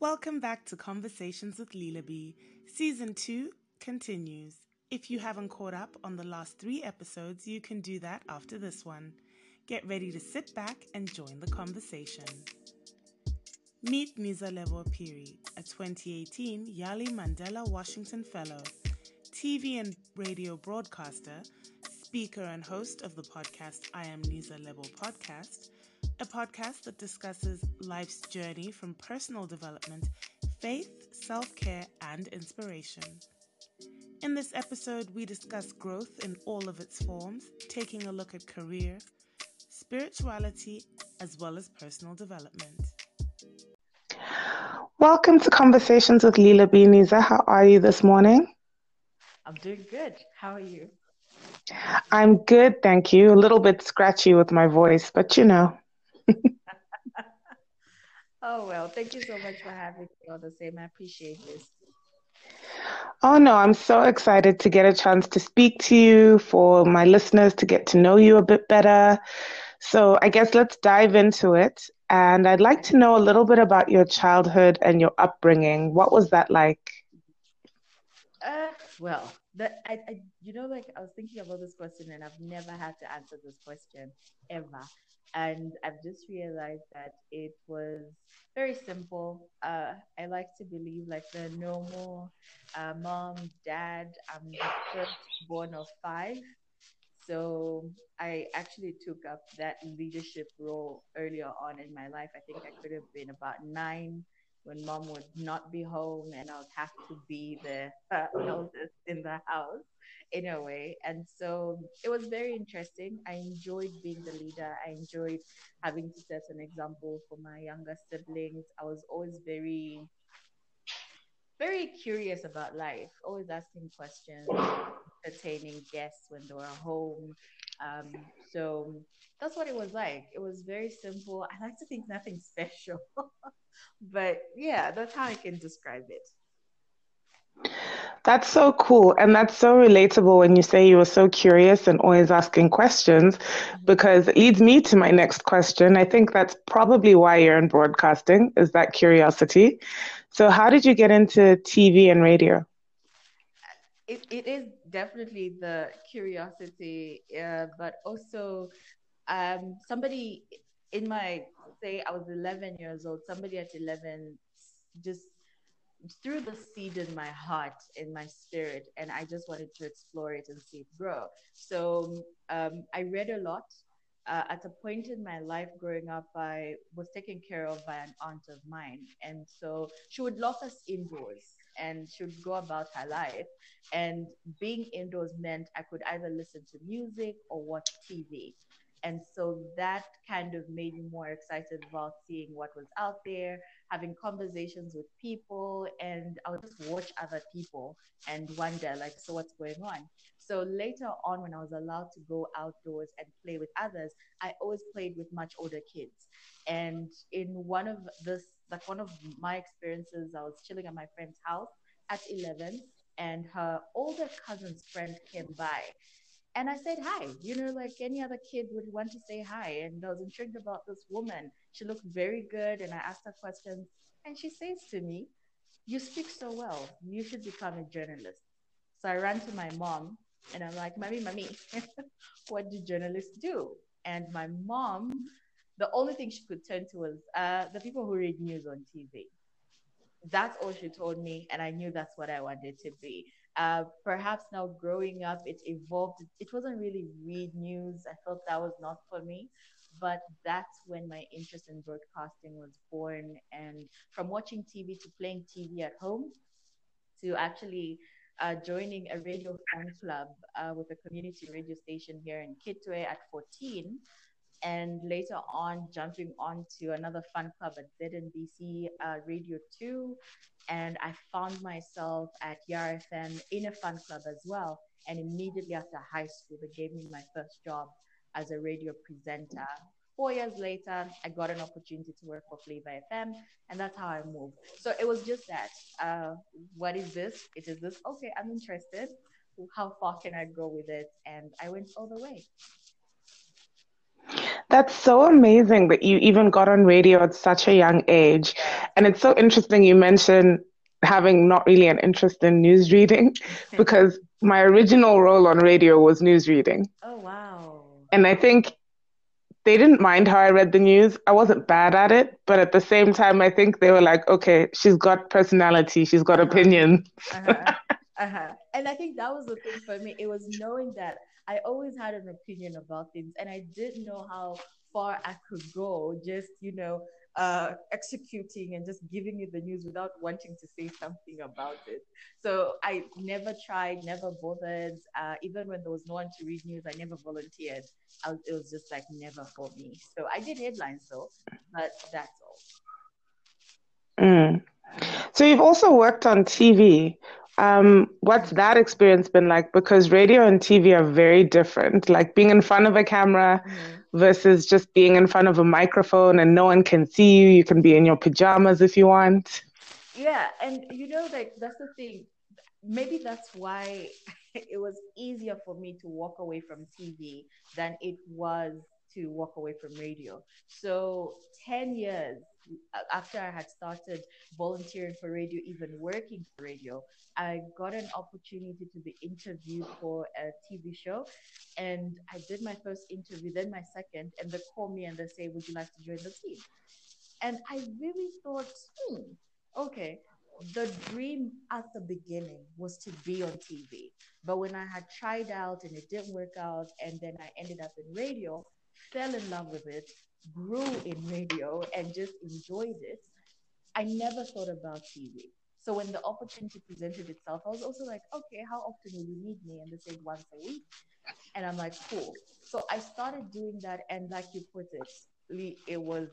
Welcome back to Conversations with Leela B. Season 2 continues. If you haven't caught up on the last three episodes, you can do that after this one. Get ready to sit back and join the conversation. Meet Niza Lebo Phiri, a 2018 Yali Mandela Washington Fellow, TV and radio broadcaster, speaker and host of the podcast I Am Niza Nizalebo podcast, a podcast that discusses life's journey from personal development, faith, self care, and inspiration. In this episode, we discuss growth in all of its forms, taking a look at career, spirituality, as well as personal development. Welcome to Conversations with Leela Beniza. How are you this morning? I'm doing good. How are you? I'm good, thank you. A little bit scratchy with my voice, but you know. oh, well, thank you so much for having me all the same. I appreciate this. Oh, no, I'm so excited to get a chance to speak to you, for my listeners to get to know you a bit better. So, I guess let's dive into it. And I'd like to know a little bit about your childhood and your upbringing. What was that like? Uh, well, that I, I, you know, like I was thinking about this question, and I've never had to answer this question ever and I've just realized that it was very simple. Uh, I like to believe like the normal uh, mom, dad. I'm the first born of five, so I actually took up that leadership role earlier on in my life. I think I could have been about nine when mom would not be home, and I would have to be the uh, eldest in the house in a way. And so it was very interesting. I enjoyed being the leader. I enjoyed having to set an example for my younger siblings. I was always very, very curious about life, always asking questions, entertaining guests when they were home. Um, so that's what it was like. It was very simple. I like to think nothing special, but yeah, that's how I can describe it. That's so cool. And that's so relatable when you say you were so curious and always asking questions, because it leads me to my next question. I think that's probably why you're in broadcasting, is that curiosity. So, how did you get into TV and radio? It, it is definitely the curiosity, uh, but also um, somebody in my, say, I was 11 years old, somebody at 11 just threw the seed in my heart, in my spirit, and I just wanted to explore it and see it grow. So um, I read a lot. Uh, at a point in my life growing up, I was taken care of by an aunt of mine. And so she would lock us indoors and she would go about her life. And being indoors meant I could either listen to music or watch TV. And so that kind of made me more excited about seeing what was out there, having conversations with people, and I would just watch other people and wonder, like, so what's going on? So later on, when I was allowed to go outdoors and play with others, I always played with much older kids. And in one of this, like one of my experiences, I was chilling at my friend's house at 11, and her older cousin's friend came by and I said hi, you know, like any other kid would want to say hi. And I was intrigued about this woman. She looked very good. And I asked her questions. And she says to me, You speak so well. You should become a journalist. So I ran to my mom and I'm like, Mommy, Mommy, what do journalists do? And my mom, the only thing she could turn to was uh, the people who read news on TV. That's all she told me. And I knew that's what I wanted to be. Uh, perhaps now growing up, it evolved. It wasn't really read news. I felt that was not for me. But that's when my interest in broadcasting was born. And from watching TV to playing TV at home to actually uh, joining a radio fan club uh, with a community radio station here in Kitwe at 14 and later on jumping on to another fun club at ZNBC uh, Radio 2. And I found myself at YAR FM in a fun club as well. And immediately after high school, they gave me my first job as a radio presenter. Four years later, I got an opportunity to work for Flava FM, and that's how I moved. So it was just that. Uh, what is this? It is this. Okay, I'm interested. How far can I go with it? And I went all the way. That's so amazing that you even got on radio at such a young age. And it's so interesting you mentioned having not really an interest in news reading because my original role on radio was news reading. Oh, wow. And I think they didn't mind how I read the news. I wasn't bad at it, but at the same time, I think they were like, okay, she's got personality, she's got uh-huh. opinions. uh-huh. Uh-huh. And I think that was the thing for me. It was knowing that I always had an opinion about things, and I didn't know how far I could go. Just you know, uh, executing and just giving you the news without wanting to say something about it. So I never tried, never bothered. Uh, even when there was no one to read news, I never volunteered. I was, it was just like never for me. So I did headlines though, but that's all. Mm. So you've also worked on TV. Um, what's that experience been like? Because radio and TV are very different. Like being in front of a camera mm-hmm. versus just being in front of a microphone and no one can see you. You can be in your pajamas if you want. Yeah, and you know, like that's the thing. Maybe that's why it was easier for me to walk away from TV than it was to walk away from radio. So 10 years after I had started volunteering for radio, even working for radio, I got an opportunity to be interviewed for a TV show. And I did my first interview, then my second, and they call me and they say, Would you like to join the team? And I really thought, hmm, okay, the dream at the beginning was to be on TV. But when I had tried out and it didn't work out, and then I ended up in radio, fell in love with it, grew in radio, and just enjoyed it, I never thought about TV. So when the opportunity presented itself, I was also like, okay, how often will you need me? And they said once a week. And I'm like, cool. So I started doing that. And like you put it, it was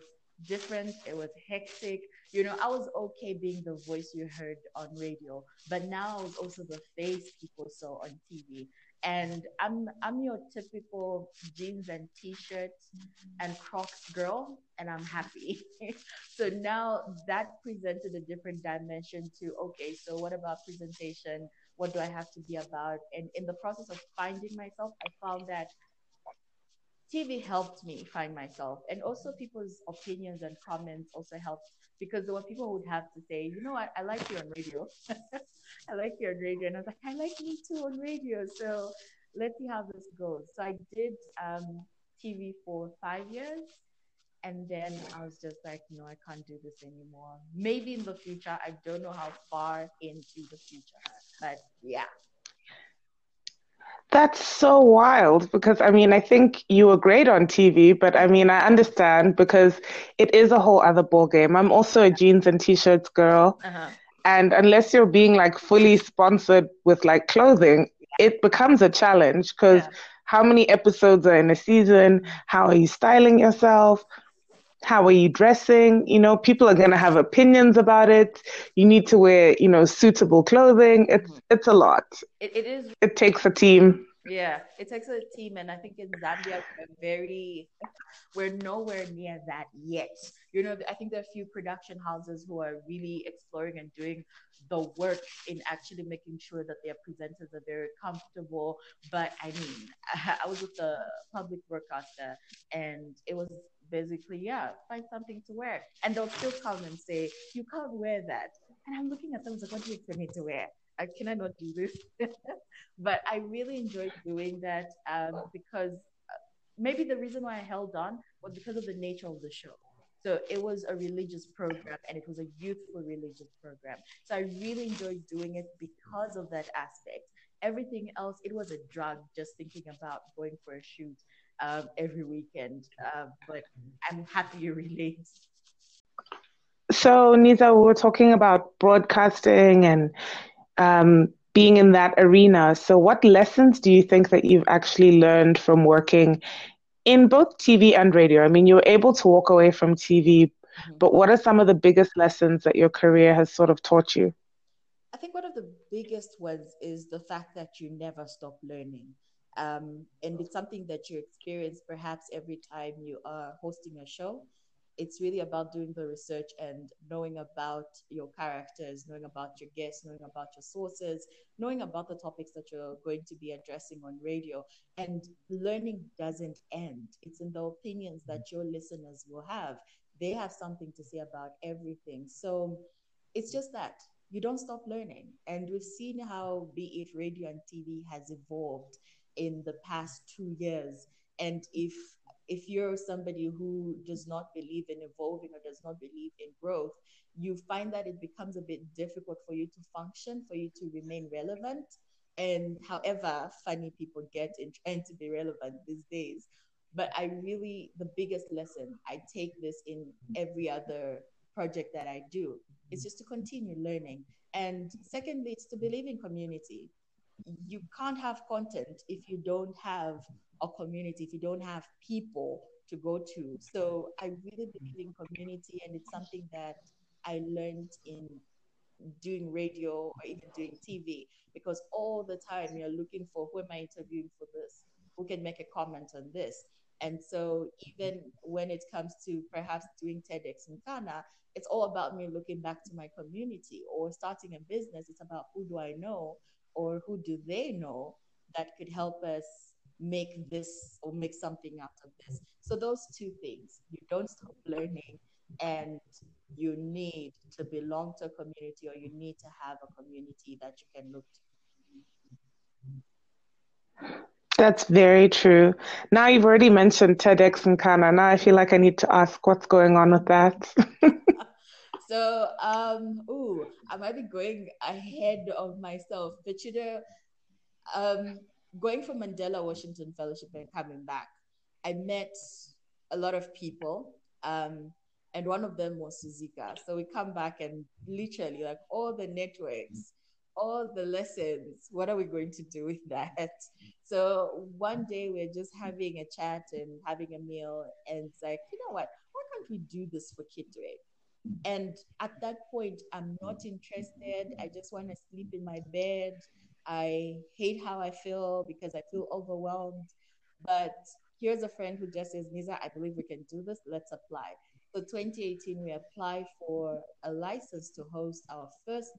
different. It was hectic. You know, I was okay being the voice you heard on radio, but now I was also the face people saw on TV and I'm I'm your typical jeans and t-shirts and Crocs girl, and I'm happy. so now that presented a different dimension to okay, so what about presentation? What do I have to be about? And in the process of finding myself, I found that TV helped me find myself, and also people's opinions and comments also helped because there were people who would have to say, you know what, I like you on radio. I like you on radio. And I was like, I like me too on radio. So let's see how this goes. So I did um, TV for five years. And then I was just like, no, I can't do this anymore. Maybe in the future. I don't know how far into the future. But yeah. That's so wild because I mean, I think you were great on TV, but I mean, I understand because it is a whole other ball game. I'm also a jeans and t-shirts girl. Uh-huh. And unless you're being like fully sponsored with like clothing, it becomes a challenge because yeah. how many episodes are in a season? How are you styling yourself? How are you dressing? You know, people are going to have opinions about it. You need to wear, you know, suitable clothing. It's mm-hmm. it's a lot. It, it is. It takes a team. Yeah, it takes a team, and I think in Zambia we're very, we're nowhere near that yet. You know, I think there are a few production houses who are really exploring and doing the work in actually making sure that their presenters are very comfortable. But I mean, I was with the public broadcaster, and it was basically, yeah, find something to wear. And they'll still come and say, you can't wear that. And I'm looking at them like, what do you expect me to wear? I can I not do this? but I really enjoyed doing that um, because uh, maybe the reason why I held on was because of the nature of the show. So it was a religious program and it was a youthful religious program. So I really enjoyed doing it because of that aspect. Everything else, it was a drug just thinking about going for a shoot um, every weekend. Uh, but I'm happy you relate. So, Niza, we were talking about broadcasting and um, being in that arena. So, what lessons do you think that you've actually learned from working in both TV and radio? I mean, you were able to walk away from TV, mm-hmm. but what are some of the biggest lessons that your career has sort of taught you? I think one of the biggest ones is the fact that you never stop learning. Um, and it's something that you experience perhaps every time you are hosting a show it's really about doing the research and knowing about your characters, knowing about your guests, knowing about your sources, knowing about the topics that you're going to be addressing on radio. And learning doesn't end, it's in the opinions that your listeners will have. They have something to say about everything. So it's just that you don't stop learning. And we've seen how, be it radio and TV, has evolved in the past two years. And if if you're somebody who does not believe in evolving or does not believe in growth, you find that it becomes a bit difficult for you to function, for you to remain relevant. And however funny people get in trying to be relevant these days. But I really, the biggest lesson, I take this in every other project that I do, is just to continue learning. And secondly, it's to believe in community. You can't have content if you don't have a community if you don't have people to go to. So I really believe in community, and it's something that I learned in doing radio or even doing TV because all the time you're looking for who am I interviewing for this? Who can make a comment on this? And so even when it comes to perhaps doing TEDx Nkana, it's all about me looking back to my community or starting a business. It's about who do I know or who do they know that could help us make this or make something out of this. So those two things, you don't stop learning and you need to belong to a community or you need to have a community that you can look to. That's very true. Now you've already mentioned TEDx Nkana. Now I feel like I need to ask what's going on with that. so, um, ooh, I might be going ahead of myself, but you know, um, going from Mandela Washington Fellowship and coming back, I met a lot of people. Um, and one of them was Suzika. So we come back and literally like all the networks, all the lessons, what are we going to do with that? So one day we're just having a chat and having a meal, and it's like, you know what? Why can't we do this for Kitwe? And at that point, I'm not interested. I just want to sleep in my bed. I hate how I feel because I feel overwhelmed. But here's a friend who just says, Niza, I believe we can do this. Let's apply. So 2018, we applied for a license to host our first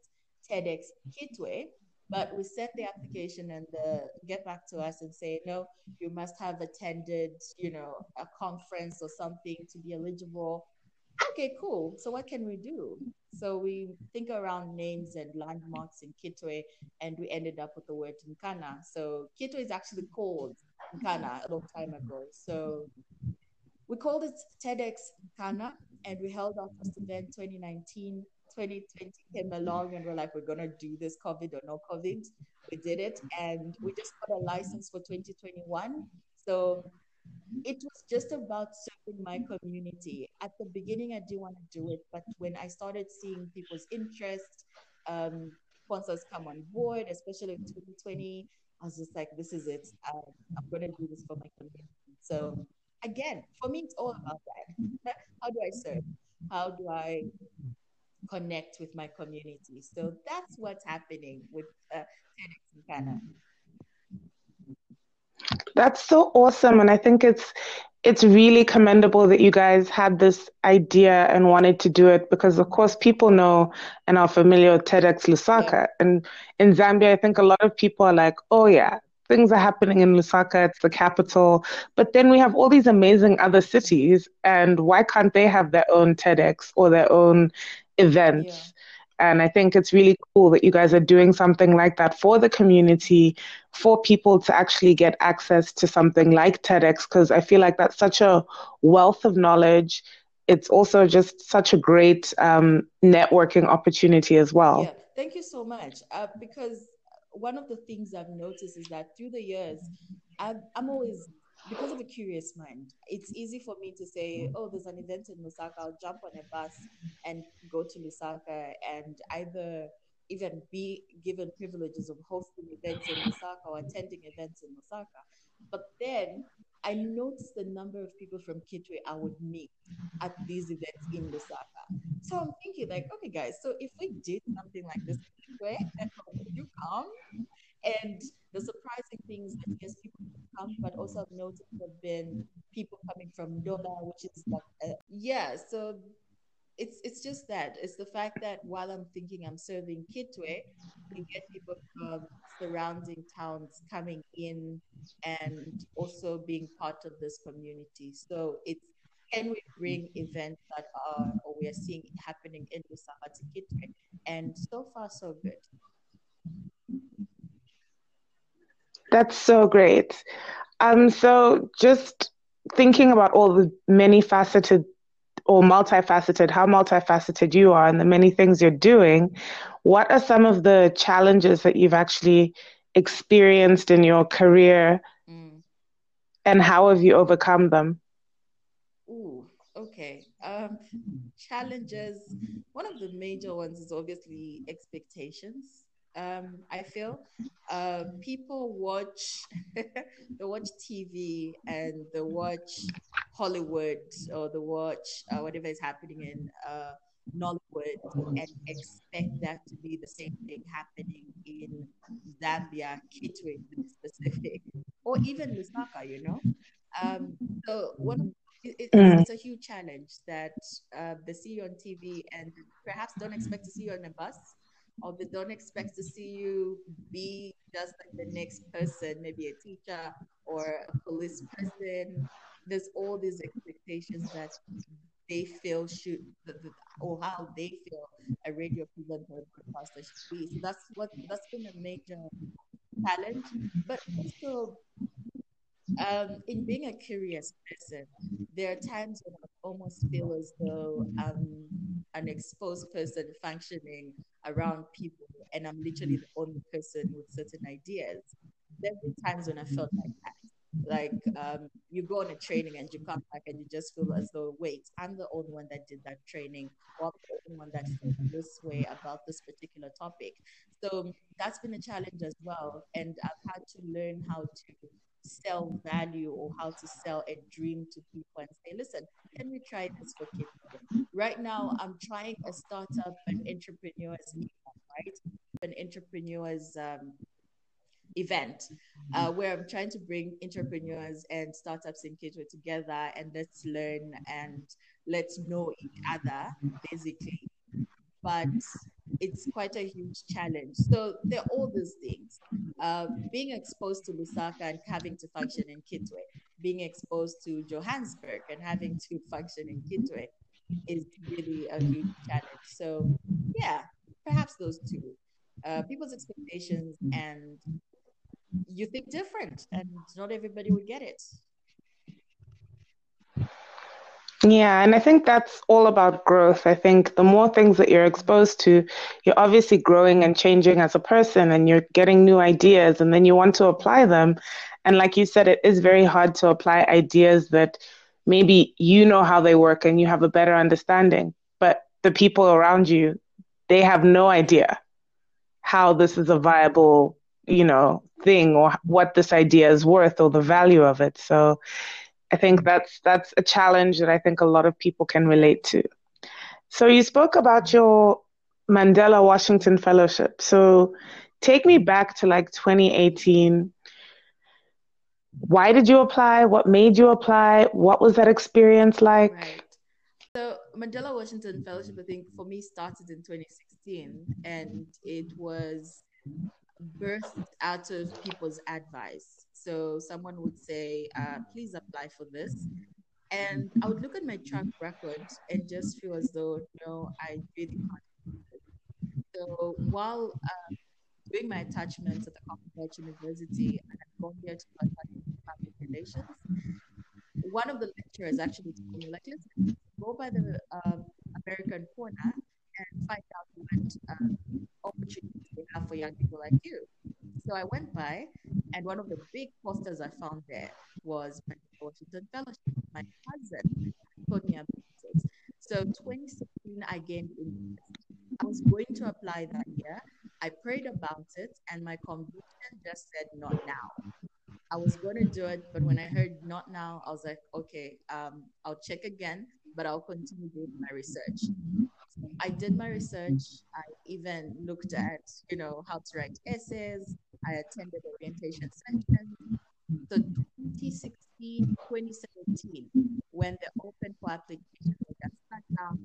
TEDx Kitwe, but we sent the application and the, get back to us and say, no, you must have attended, you know, a conference or something to be eligible okay, cool. So what can we do? So we think around names and landmarks in Kitwe, and we ended up with the word Nkana. So Kitwe is actually called Nkana a long time ago. So we called it TEDx Nkana, and we held our first event 2019. 2020 came along and we're like, we're gonna do this COVID or no COVID. We did it, and we just got a license for 2021. So it was just about serving my community. At the beginning, I didn't want to do it, but when I started seeing people's interest, um, sponsors come on board, especially in 2020, I was just like, this is it. Um, I'm going to do this for my community. So, again, for me, it's all about that. How do I serve? How do I connect with my community? So, that's what's happening with uh, TEDx Nkana. That's so awesome. And I think it's it's really commendable that you guys had this idea and wanted to do it because of course people know and are familiar with TEDx Lusaka. Yeah. And in Zambia I think a lot of people are like, oh yeah, things are happening in Lusaka, it's the capital. But then we have all these amazing other cities and why can't they have their own TEDx or their own events? Yeah. And I think it's really cool that you guys are doing something like that for the community, for people to actually get access to something like TEDx, because I feel like that's such a wealth of knowledge. It's also just such a great um, networking opportunity as well. Yeah, thank you so much. Uh, because one of the things I've noticed is that through the years, I'm, I'm always because of a curious mind, it's easy for me to say, mm. oh, there's an event in Lusaka. I'll jump on a bus and go to Lusaka and either even be given privileges of hosting events in Lusaka or attending events in Lusaka. But then I noticed the number of people from Kitwe I would meet at these events in Lusaka. So I'm thinking, like, okay, guys, so if we did something like this, Kitwe, would you come? And the surprising things that yes, people come, but also I've noticed have been people coming from Ndola, which is like, a, yeah. So it's it's just that it's the fact that while I'm thinking I'm serving Kitwe, we get people from surrounding towns coming in and also being part of this community. So it's can we bring events that are or we are seeing happening in Lusaka to Kitwe, and so far so good. That's so great. Um, so just thinking about all the many faceted or multifaceted, how multifaceted you are and the many things you're doing, what are some of the challenges that you've actually experienced in your career mm. and how have you overcome them? Ooh, okay. Um, challenges, one of the major ones is obviously expectations um, I feel. Uh, people watch they watch TV and they watch Hollywood or they watch uh, whatever is happening in uh, Nollywood and expect that to be the same thing happening in Zambia, Kitwe to be specific, or even Lusaka, you know. Um, so one it's, mm. it's, a huge challenge that uh, they see you on TV and perhaps don't expect to see you on a bus or they don't expect to see you be just like the next person, maybe a teacher or a police person. There's all these expectations that they feel should, or how they feel a radio presenter or should be. So that's what that's been a major challenge, but also um, in being a curious person, there are times when I almost feel as though I'm an exposed person functioning around people and I'm literally the only person with certain ideas. There have been times when I felt like that. Like um, you go on a training and you come back and you just feel as though, wait, I'm the only one that did that training, or I'm the only one that felt this way about this particular topic. So that's been a challenge as well. And I've had to learn how to sell value or how to sell a dream to people and say, listen, can we try this for kids? Right now, I'm trying a startup and entrepreneurs right? An entrepreneurs um, event uh, where I'm trying to bring entrepreneurs and startups in Kitwe together and let's learn and let's know each other, basically. But it's quite a huge challenge. So there are all these things. Uh, being exposed to Lusaka and having to function in Kitwe, being exposed to Johannesburg and having to function in Kitwe is really a huge challenge. So yeah, perhaps those two. Uh, people's expectations and you think different and not everybody would get it. Yeah, and I think that's all about growth. I think the more things that you're exposed to, you're obviously growing and changing as a person and you're getting new ideas and then you want to apply them. And like you said, it is very hard to apply ideas that maybe you know how they work and you have a better understanding, but the people around you, they have no idea how this is a viable, you know, thing or what this idea is worth or the value of it. So I think that's that's a challenge that I think a lot of people can relate to. So you spoke about your Mandela Washington Fellowship. So take me back to like 2018. Why did you apply? What made you apply? What was that experience like? Right. So Mandela Washington Fellowship, I think for me started in 2016, and it was birthed out of people's advice. So someone would say, uh, please apply for this. And I would look at my track record and just feel as though, no, I really can't. So while uh, doing my attachments at the Copperbelt University, and I had gone there to public relations. One of the lecturers actually told me, like, listen, go by the um, American corner and find out what um, opportunities they have for young people like you. So I went by, and one of the big posters I found there was my Washington Fellowship. My cousin. So 2016, I gained. I was going to apply that year. I prayed about it, and my conviction just said, not now. I was going to do it, but when I heard not now, I was like, okay, um, I'll check again, but I'll continue doing my research. I did my research. I even looked at, you know, how to write essays, I attended orientation sessions. So 2016, 2017, when they opened for application, I sat.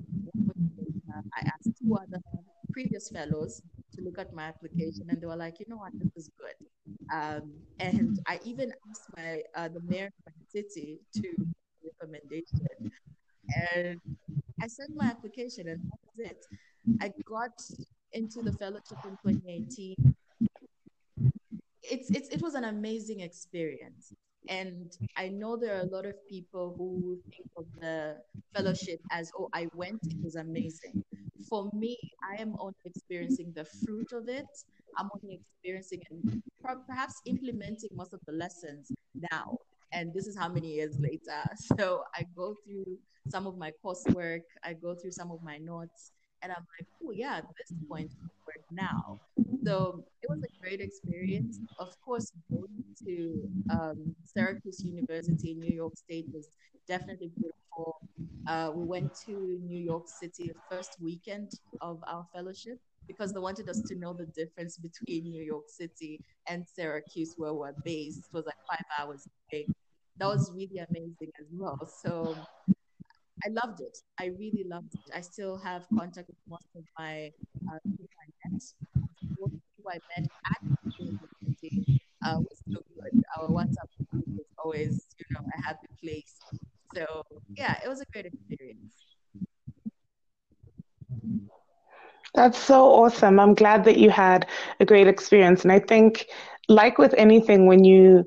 I asked two other previous fellows to look at my application, and they were like, you know what, this is good. Um, and I even asked my uh, the mayor of my city to recommendation, and I sent my application, and that was it. I got into the fellowship in 2018. It's, it's, it was an amazing experience. And I know there are a lot of people who think of the fellowship as, oh, I went, it was amazing. For me, I am only experiencing the fruit of it. I'm only experiencing and perhaps implementing most of the lessons now. And this is how many years later. So I go through some of my coursework, I go through some of my notes, and I'm like, oh, yeah, at this point now. So was a great experience. Of course, going to um, Syracuse University in New York State was definitely beautiful. Uh, we went to New York City the first weekend of our fellowship because they wanted us to know the difference between New York City and Syracuse, where we're based. It was like five hours away. That was really amazing as well. So I loved it. I really loved it. I still have contact with most of my uh. I met at the university uh, was so good. Our WhatsApp group was always, you know, a happy place. So yeah, it was a great experience. That's so awesome. I'm glad that you had a great experience. And I think, like with anything, when you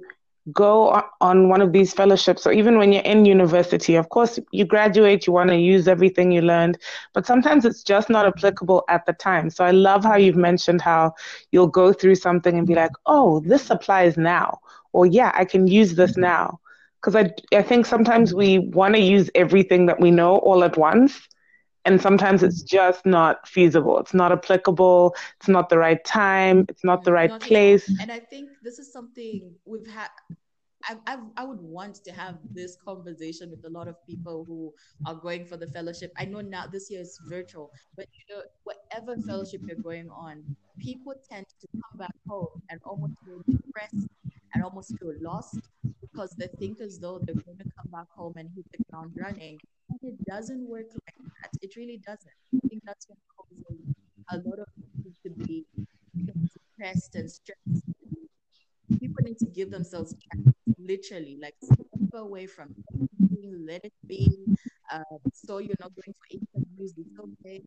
go on one of these fellowships or even when you're in university of course you graduate you want to use everything you learned but sometimes it's just not applicable at the time. So i love how you've mentioned how you'll go through something and be like oh this applies now or yeah i can use this mm-hmm. now. Because I, I think sometimes we want to use everything that we know all at once and sometimes it's mm-hmm. just not feasible. It's not applicable it's not the right time it's not the right not place. And i think this is something we've had I, I, would want to have this conversation with a lot of people who are going for the fellowship. I know now this year is virtual, but you know, whatever fellowship you're going on, people tend to come back home and almost feel depressed and almost feel lost because they think as though they're going to come back home and hit the ground running. And it doesn't work like that. It really doesn't. I think that's what causes a lot of people to be depressed and stressed. People need to give themselves literally, like step away from let it be. Uh, so you're not going for interviews, it's okay.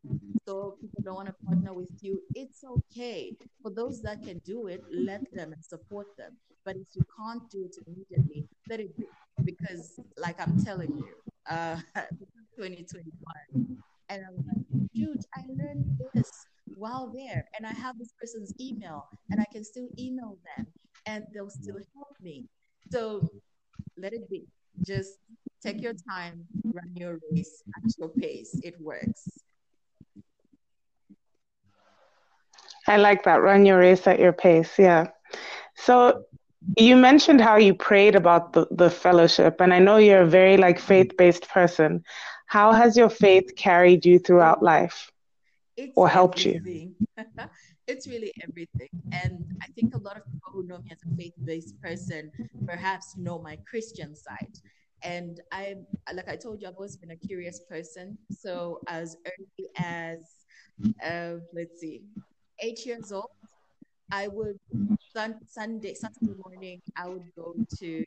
So people don't want to partner with you, it's okay. For those that can do it, let them and support them. But if you can't do it immediately, let it be. Because, like I'm telling you, uh, 2021, and I'm like, dude, I learned this while there, and I have this person's email, and I can still email them, and they'll still help me. So let it be. Just take your time, run your race at your pace. It works. I like that. Run your race at your pace. Yeah. So you mentioned how you prayed about the, the fellowship, and I know you're a very like faith-based person. How has your faith carried you throughout life it's or helped everything. you? it's really everything. And I think a lot of people who know me as a faith-based person perhaps know my Christian side. And I, like I told you, I've always been a curious person. So as early as, uh, let's see, eight years old, I would Sunday Saturday morning I would go to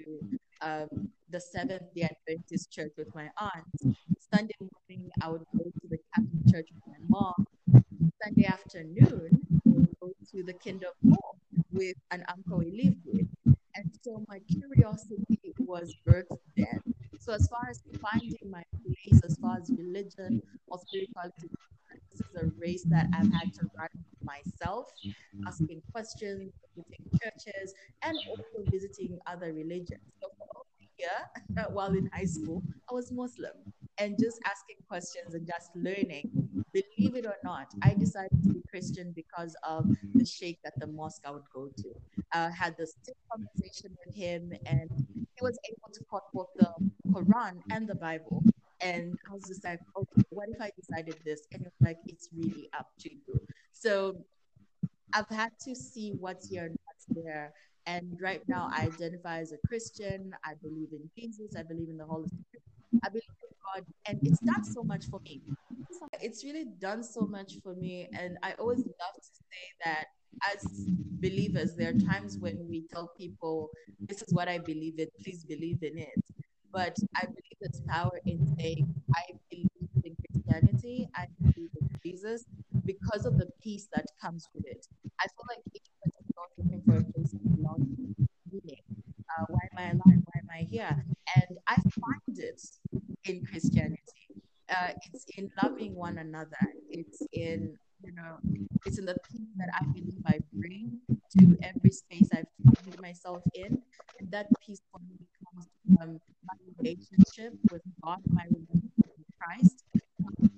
um, the Seventh Day Adventist church with my aunt. Sunday morning I would go to the Catholic church with my mom. Sunday afternoon to the Hall with an uncle we lived with. And so my curiosity was birthed then. So as far as finding my place, as far as religion or spirituality this is a race that I've had to run myself, asking questions, visiting churches, and also visiting other religions. So for a year, while in high school, I was Muslim and just asking questions and just learning. Believe it or not, I decided to be Christian because of the sheikh at the mosque I would go to. I had this conversation with him, and he was able to quote both the Quran and the Bible. And I was just like, okay, what if I decided this? And it was like, it's really up to you. So I've had to see what's here and what's there. And right now, I identify as a Christian. I believe in Jesus. I believe in the Holy Spirit. I believe God. And it's done so much for me. It's really done so much for me. And I always love to say that as believers, there are times when we tell people, This is what I believe in, please believe in it. But I believe there's power in saying, I believe in Christianity, I believe in Jesus, because of the peace that comes with it. I feel like each person is looking for a place of belonging, meaning. Uh, why am I alive? Why am I here? And I find it in Christianity. Uh, it's in loving one another. It's in you know, it's in the peace that I believe I bring to every space I've found myself in. And that peace for me comes from my relationship with God, my relationship with Christ.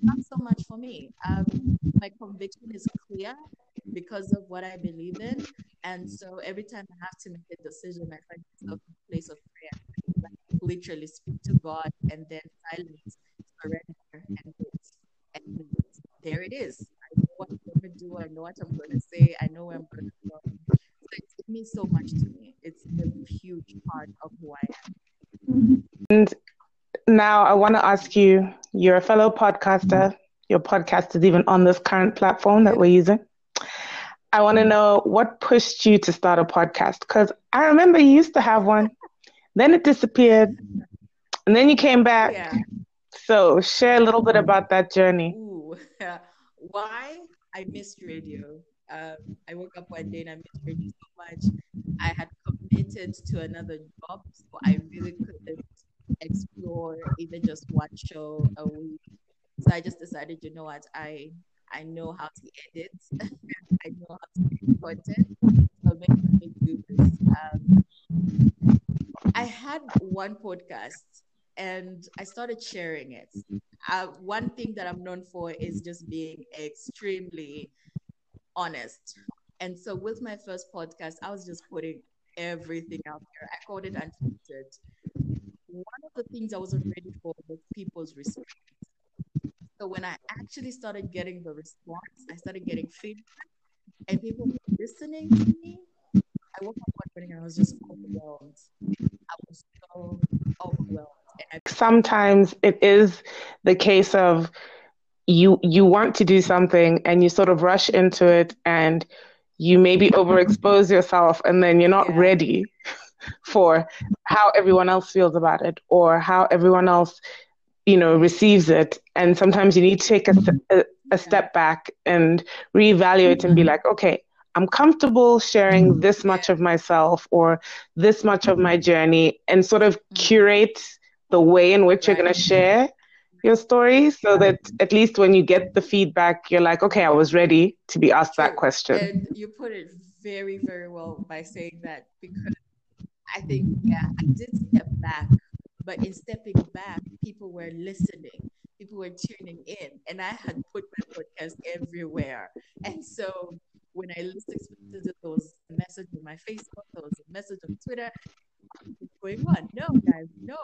Not so much for me. Um, my conviction is clear because of what I believe in. And so every time I have to make a decision, I find myself in a place of literally speak to God and then silence, surrender, and. And there it is what I'm going to do. I know what I'm going to say. I know where I'm going to go. So it means so much to me. It's a huge part of who I am. And now I want to ask you you're a fellow podcaster. Your podcast is even on this current platform that we're using. I want to know what pushed you to start a podcast because I remember you used to have one, then it disappeared, and then you came back. Yeah. So share a little bit about that journey. Ooh, yeah. Why? I missed radio. Um, I woke up one day and I missed radio so much. I had committed to another job, so I really couldn't explore even just one show a week. So I just decided, you know what, I I know how to edit. I know how to make content. So maybe let me do this. Um, I had one podcast and I started sharing it. Uh, one thing that I'm known for is just being extremely honest. And so with my first podcast, I was just putting everything out there. I called it Untwisted. One of the things I wasn't ready for was people's response. So when I actually started getting the response, I started getting feedback and people were listening to me. I woke up one morning and I was just overwhelmed. I was so overwhelmed sometimes it is the case of you you want to do something and you sort of rush into it and you maybe overexpose yourself and then you're not yeah. ready for how everyone else feels about it or how everyone else you know receives it and sometimes you need to take a, a, a step back and reevaluate and be mm-hmm. like okay I'm comfortable sharing mm. this much of myself or this much of my journey and sort of mm. curate the way in which you're going to share your story so that at least when you get the feedback you're like okay i was ready to be asked that question. And you put it very very well by saying that because i think yeah i did step back but in stepping back people were listening. People were tuning in and i had put my podcast everywhere. And so when i listened to those message on my facebook there was a message on twitter what's going on no guys no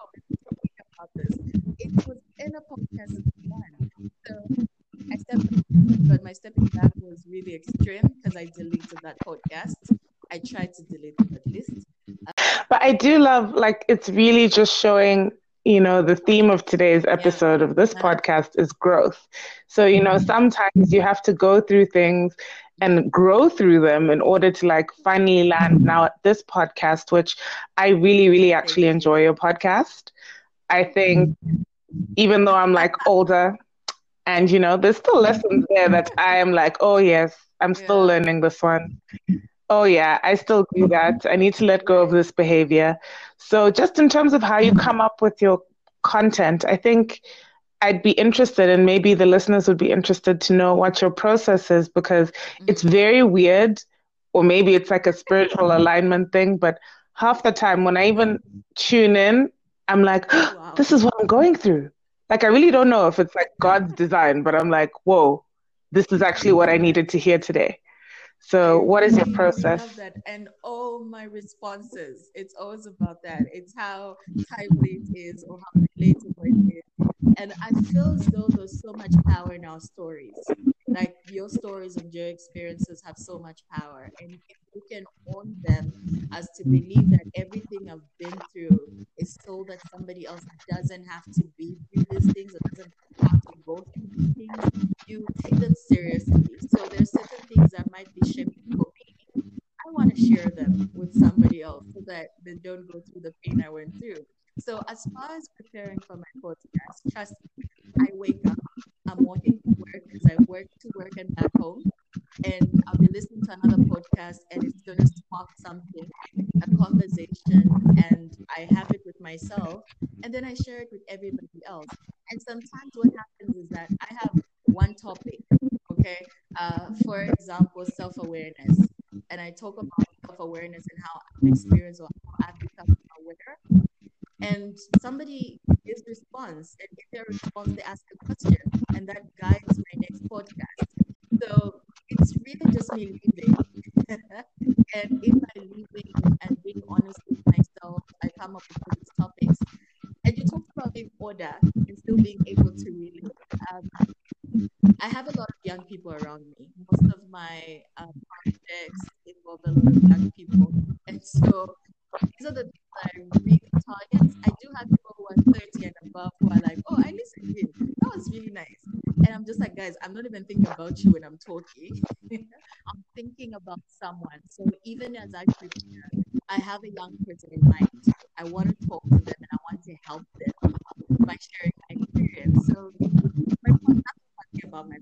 Talking about this. It was in a podcast one. So I stepped, but my stepping back was really extreme because I deleted that podcast. I tried to delete it at least. but I do love, like, it's really just showing you know the theme of today's episode yeah. of this podcast is growth so you know mm-hmm. sometimes you have to go through things and grow through them in order to like finally land now at this podcast which i really really actually enjoy your podcast I think even though I'm like older and you know, there's still lessons there that I am like, oh yes, I'm still yeah. learning this one. Oh yeah, I still do mm-hmm. that. I need to let go of this behavior. So just in terms of how you come up with your content, I think I'd be interested and maybe the listeners would be interested to know what your process is because mm-hmm. it's mm-hmm. very weird or maybe it's like a spiritual mm-hmm. alignment thing, but half the time when I even tune in, I'm like, oh, wow. this is what I'm going through. Like, I really don't know if it's like God's design, but I'm like, whoa, this is actually what I needed to hear today. So, what is your process? And all my responses, it's always about that. It's how timely it is or how relatable it is. And I feel as though there's so much power in our stories. Like your stories and your experiences have so much power and if you can own them as to believe that everything i've been through is so that somebody else doesn't have to be through these things or doesn't have to go through these things you take them seriously. So there's certain things that might be shameful for me. I want to share them with somebody else so that they don't go through the pain i went through so as far as preparing for my podcast trust me i wake up i'm walking to work because i work to work and back home and I'll be listening to another podcast and it's going to spark something, a conversation, and I have it with myself, and then I share it with everybody else. And sometimes what happens is that I have one topic, okay, uh, for example, self awareness, and I talk about self awareness and how I've experienced or how I've become aware. And somebody gives response, and in their response, they ask a question, and that guides my next podcast. So it's really just me leaving. and in my leaving and being honest with myself, I come up with these topics. And you talked about being order and still being able to really. Um, I have a lot of young people around me. Most of my um, projects involve a lot of young people. And so these are the people that I really target. I do have people who are 30 and above who are like, oh, I listened to you. That was really nice. And I'm just like, guys, I'm not even thinking about you when I'm talking. I'm thinking about someone. So even as I prepare, I have a young person in mind. I want to talk to them and I want to help them by sharing my experience. So my talking about my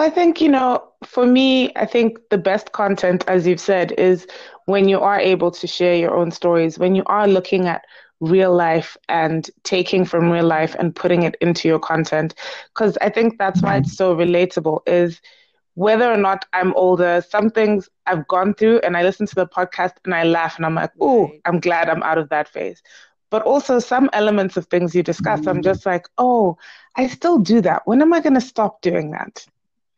Well, I think, you know, for me, I think the best content, as you've said, is when you are able to share your own stories, when you are looking at real life and taking from real life and putting it into your content. Because I think that's why it's so relatable, is whether or not I'm older, some things I've gone through and I listen to the podcast and I laugh and I'm like, oh, I'm glad I'm out of that phase. But also some elements of things you discuss, I'm mm. just like, oh, I still do that. When am I going to stop doing that?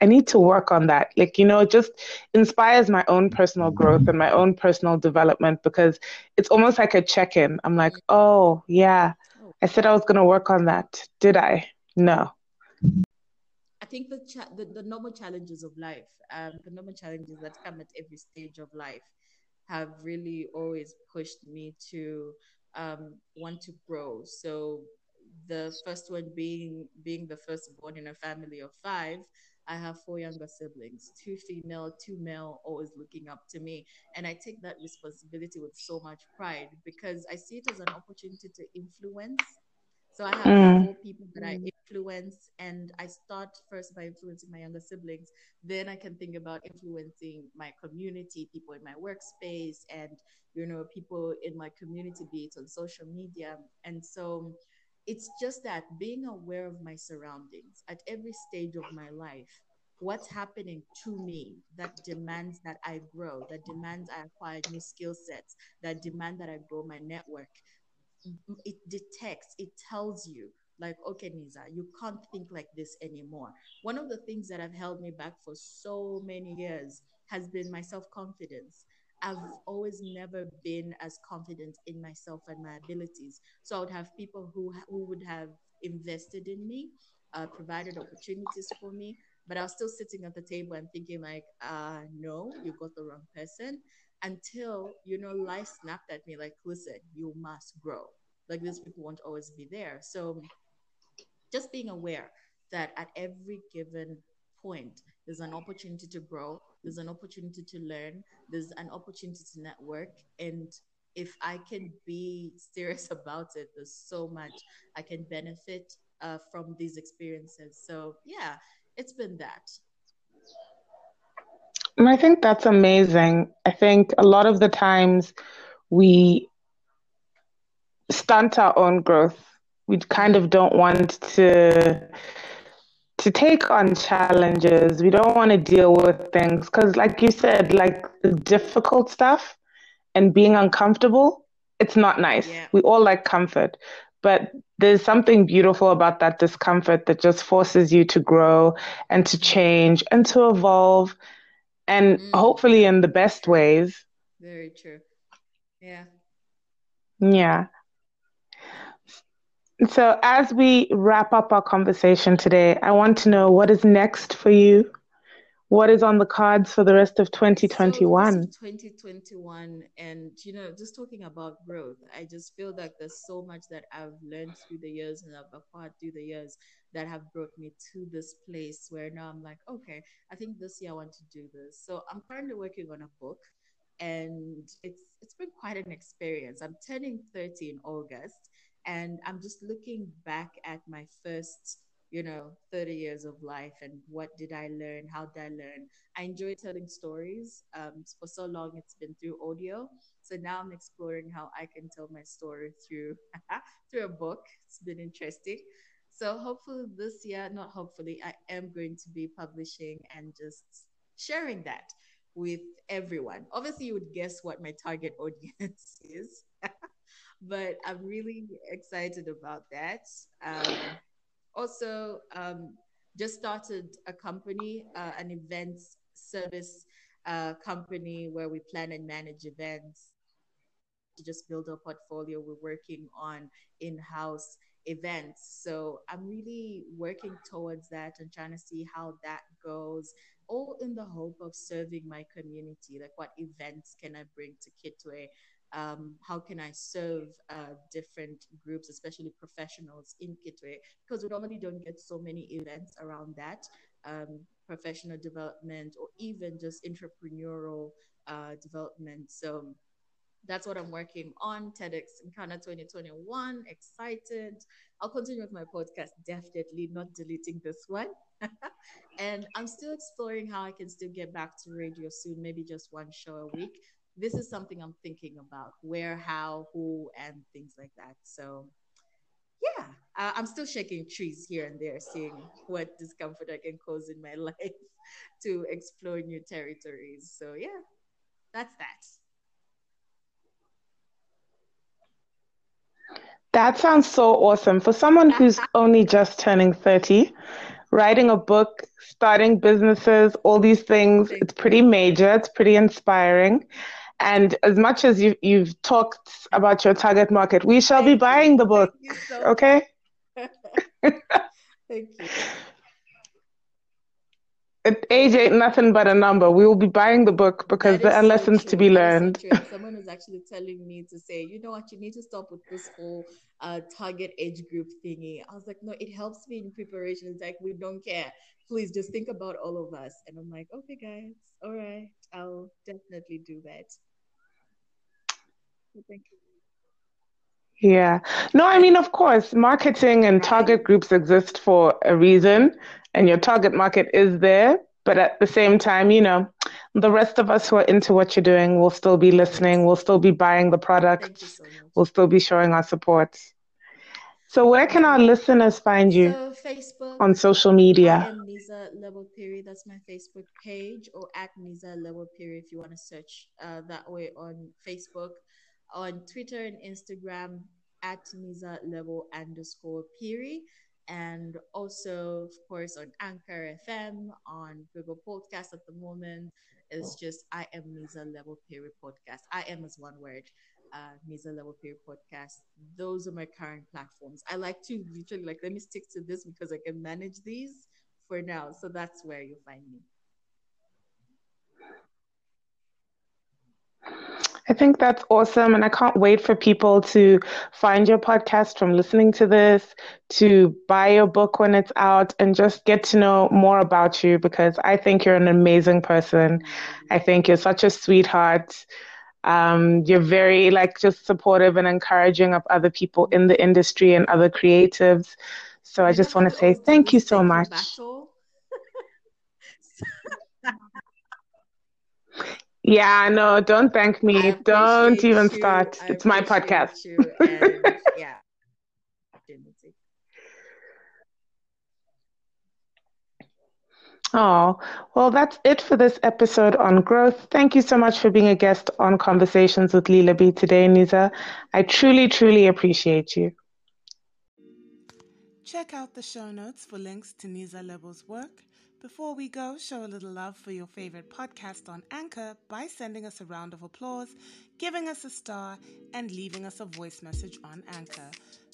I need to work on that. Like, you know, it just inspires my own personal growth and my own personal development because it's almost like a check in. I'm like, oh, yeah, I said I was going to work on that. Did I? No. I think the, cha- the, the normal challenges of life, um, the normal challenges that come at every stage of life, have really always pushed me to um, want to grow. So the first one being being the firstborn in a family of five, I have four younger siblings, two female, two male, always looking up to me. And I take that responsibility with so much pride because I see it as an opportunity to influence. So I have mm. four people that I influence, and I start first by influencing my younger siblings. Then I can think about influencing my community, people in my workspace, and you know, people in my community, be it on social media. And so it's just that being aware of my surroundings at every stage of my life what's happening to me that demands that i grow that demands i acquire new skill sets that demand that i grow my network it detects it tells you like okay Niza, you can't think like this anymore. One of the things that have held me back for so many years has been my self-confidence I've always never been as confident in myself and my abilities. So I would have people who who would have invested in me, uh, provided opportunities for me, but I was still sitting at the table and thinking like, uh, no, you got the wrong person. Until you know, life snapped at me like, listen, you must grow. Like these people won't always be there. So just being aware that at every given point, there's an opportunity to grow there's an opportunity to learn there's an opportunity to network and if i can be serious about it there's so much i can benefit uh, from these experiences so yeah it's been that I think that's amazing. I think a lot of the times we stunt our own growth. We kind of don't want to to take on challenges. We don't want to deal with things because, like you said, like the difficult stuff and being uncomfortable, it's not nice. Yeah. We all like comfort, but there's something beautiful about that discomfort that just forces you to grow and to change and to evolve, and mm. hopefully in the best ways. Very true. Yeah. Yeah. So, as we wrap up our conversation today, I want to know what is next for you what is on the cards for the rest of 2021? So 2021, and you know, just talking about growth, I just feel like there's so much that I've learned through the years and I've acquired through the years that have brought me to this place where now I'm like, okay, I think this year I want to do this. So I'm currently working on a book, and it's it's been quite an experience. I'm turning 30 in August, and I'm just looking back at my first you know 30 years of life and what did i learn? How did i learn? I enjoy telling stories. Um, for so long it's been through audio. So now i'm exploring how i can tell my story through through a book. It's been interesting. So hopefully this year not hopefully i am going to be publishing and just sharing that with everyone. Obviously you would guess what my target audience is but i'm really excited about that um, also um, just started a company, uh, an events service uh, company where we plan and manage events to just build our portfolio. We're working on in-house events. So I'm really working towards that and trying to see how that goes, all in the hope of serving my community. Like what events can I bring to Kitwe? Um, how can I serve uh, different groups, especially professionals in Kitwe, because we normally don't get so many events around that, um, professional development or even just entrepreneurial uh, development. So that's what I'm working on. TEDx Nkana 2021. Excited. I'll continue with my podcast, definitely not deleting this one. and I'm still exploring how I can still get back to radio soon, maybe just one show a week this is something I'm thinking about where, how, who, and things like that. So, yeah, uh, I'm still shaking trees here and there, seeing what discomfort I can cause in my life to explore new territories. So, yeah, that's that. That sounds so awesome. For someone who's only just turning 30, writing a book, starting businesses, all these things, it's pretty major, it's pretty inspiring. And as much as you, you've talked about your target market, we shall Thank be buying the book. So okay? Thank you. It, age ain't nothing but a number. We will be buying the book because there are so lessons true. to be learned. So Someone was actually telling me to say, you know what, you need to stop with this whole uh, target age group thingy. I was like, no, it helps me in preparation. It's like, we don't care. Please just think about all of us. And I'm like, okay, guys, all right, I'll definitely do that. Yeah. No, I mean, of course, marketing and target groups exist for a reason, and your target market is there. But at the same time, you know, the rest of us who are into what you're doing will still be listening, we'll still be buying the products, so will still be showing our support. So, where can our listeners find you? So, Facebook. On social media. I Lebo Phiri. That's my Facebook page, or at Niza Lebo Phiri if you want to search uh, that way on Facebook on Twitter and Instagram at Niza Lebo underscore Phiri. And also, of course, on Anchor FM, on Google Podcast at the moment. It's just I am Niza Lebo Phiri podcast. I am as one word. Uh, Lebo Phiri podcast. Those are my current platforms. I like to literally like let me stick to this because I can manage these for now. So that's where you'll find me. I think that's awesome. And I can't wait for people to find your podcast from listening to this, to buy your book when it's out, and just get to know more about you because I think you're an amazing person. I think you're such a sweetheart. Um, you're very, like, just supportive and encouraging of other people in the industry and other creatives. So I just want to say thank you so much. Yeah, no, don't thank me. Don't even you. start. I it's my podcast. And, yeah. Oh, well, that's it for this episode on growth. Thank you so much for being a guest on Conversations with Lila B today, Niza. I truly, truly appreciate you. Check out the show notes for links to Niza Lebo's work Before we go, show a little love for your favorite podcast on Anchor by sending us a round of applause, giving us a star, and leaving us a voice message on Anchor.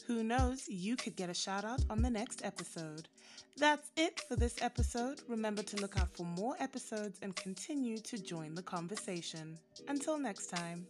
Who knows, you could get a shout out on the next episode. That's it for this episode. Remember to look out for more episodes and continue to join the conversation. Until next time.